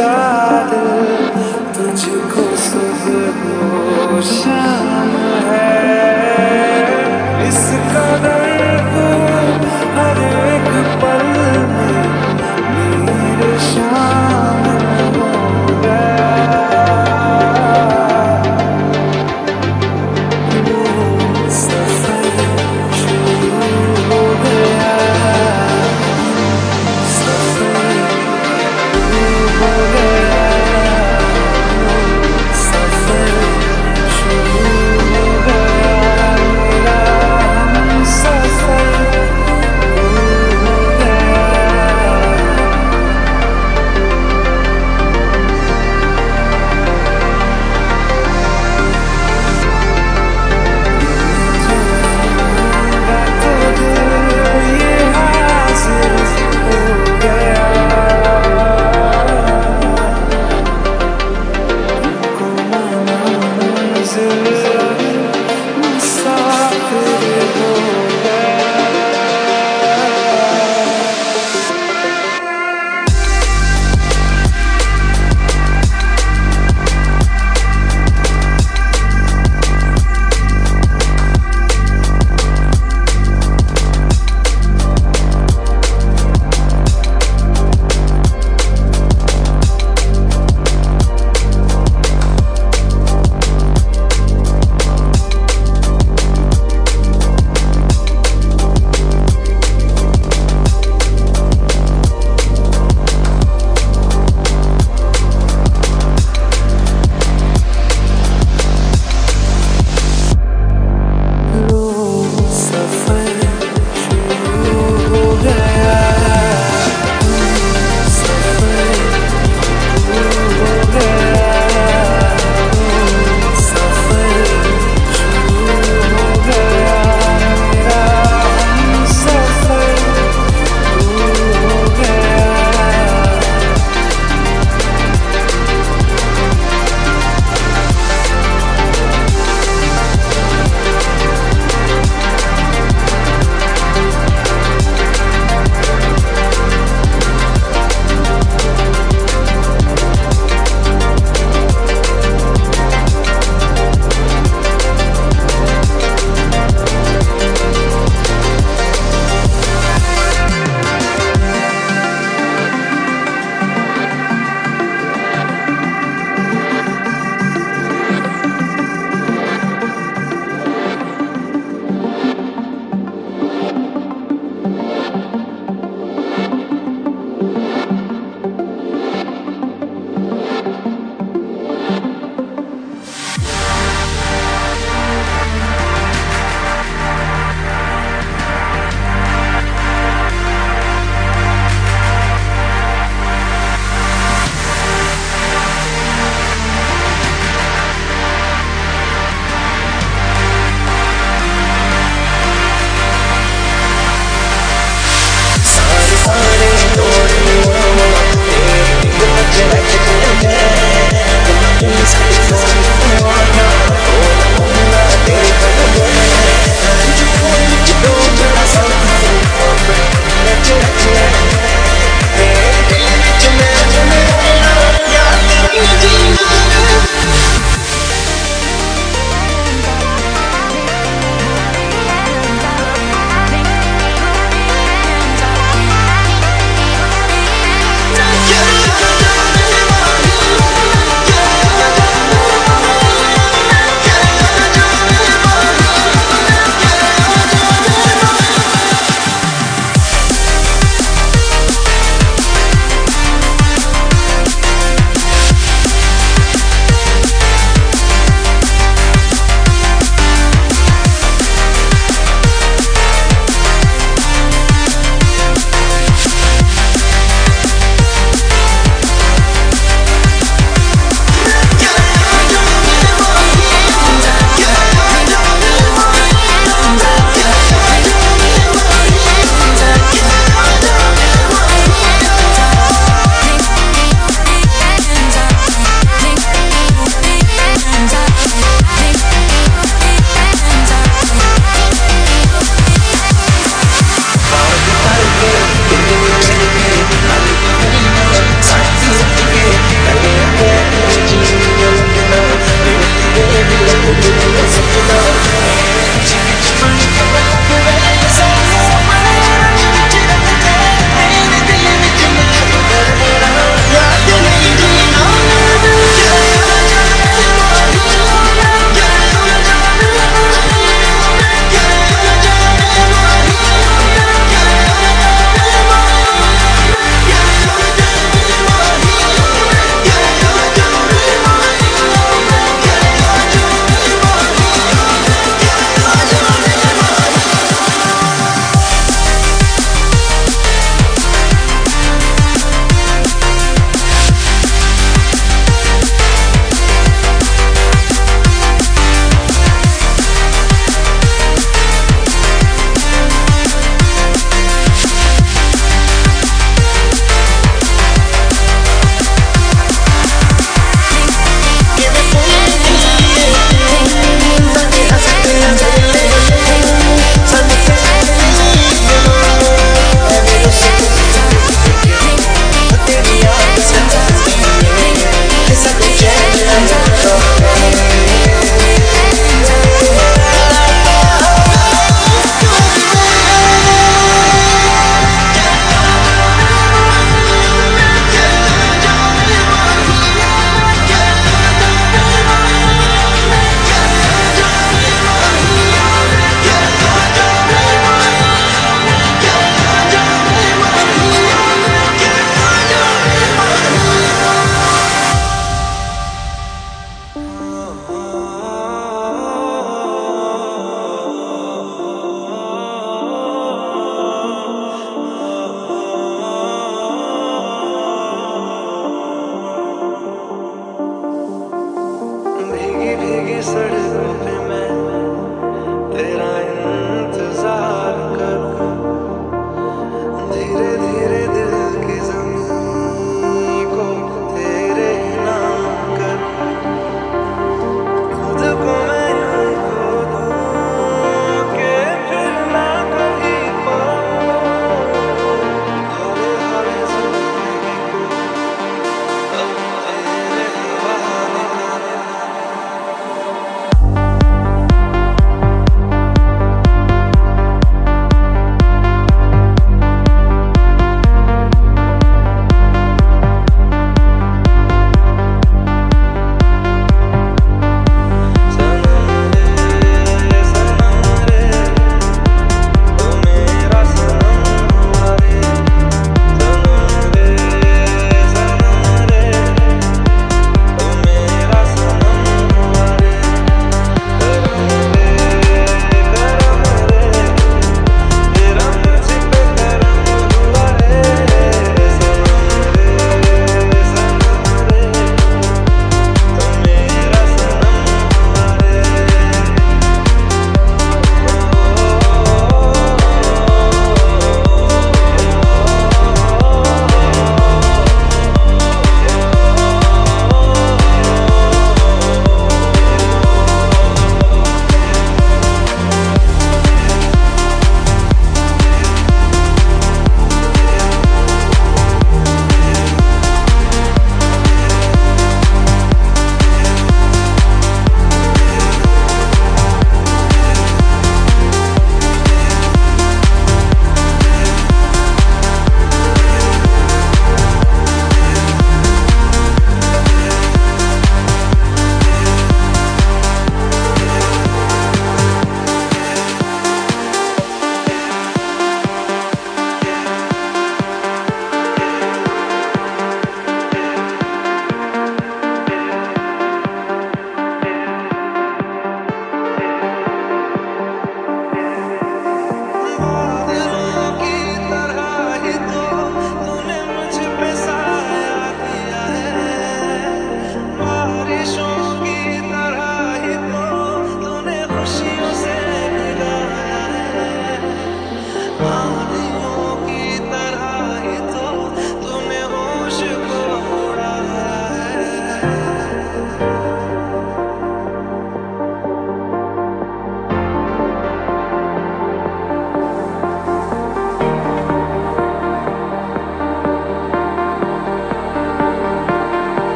started तुझको सुजोशा sereno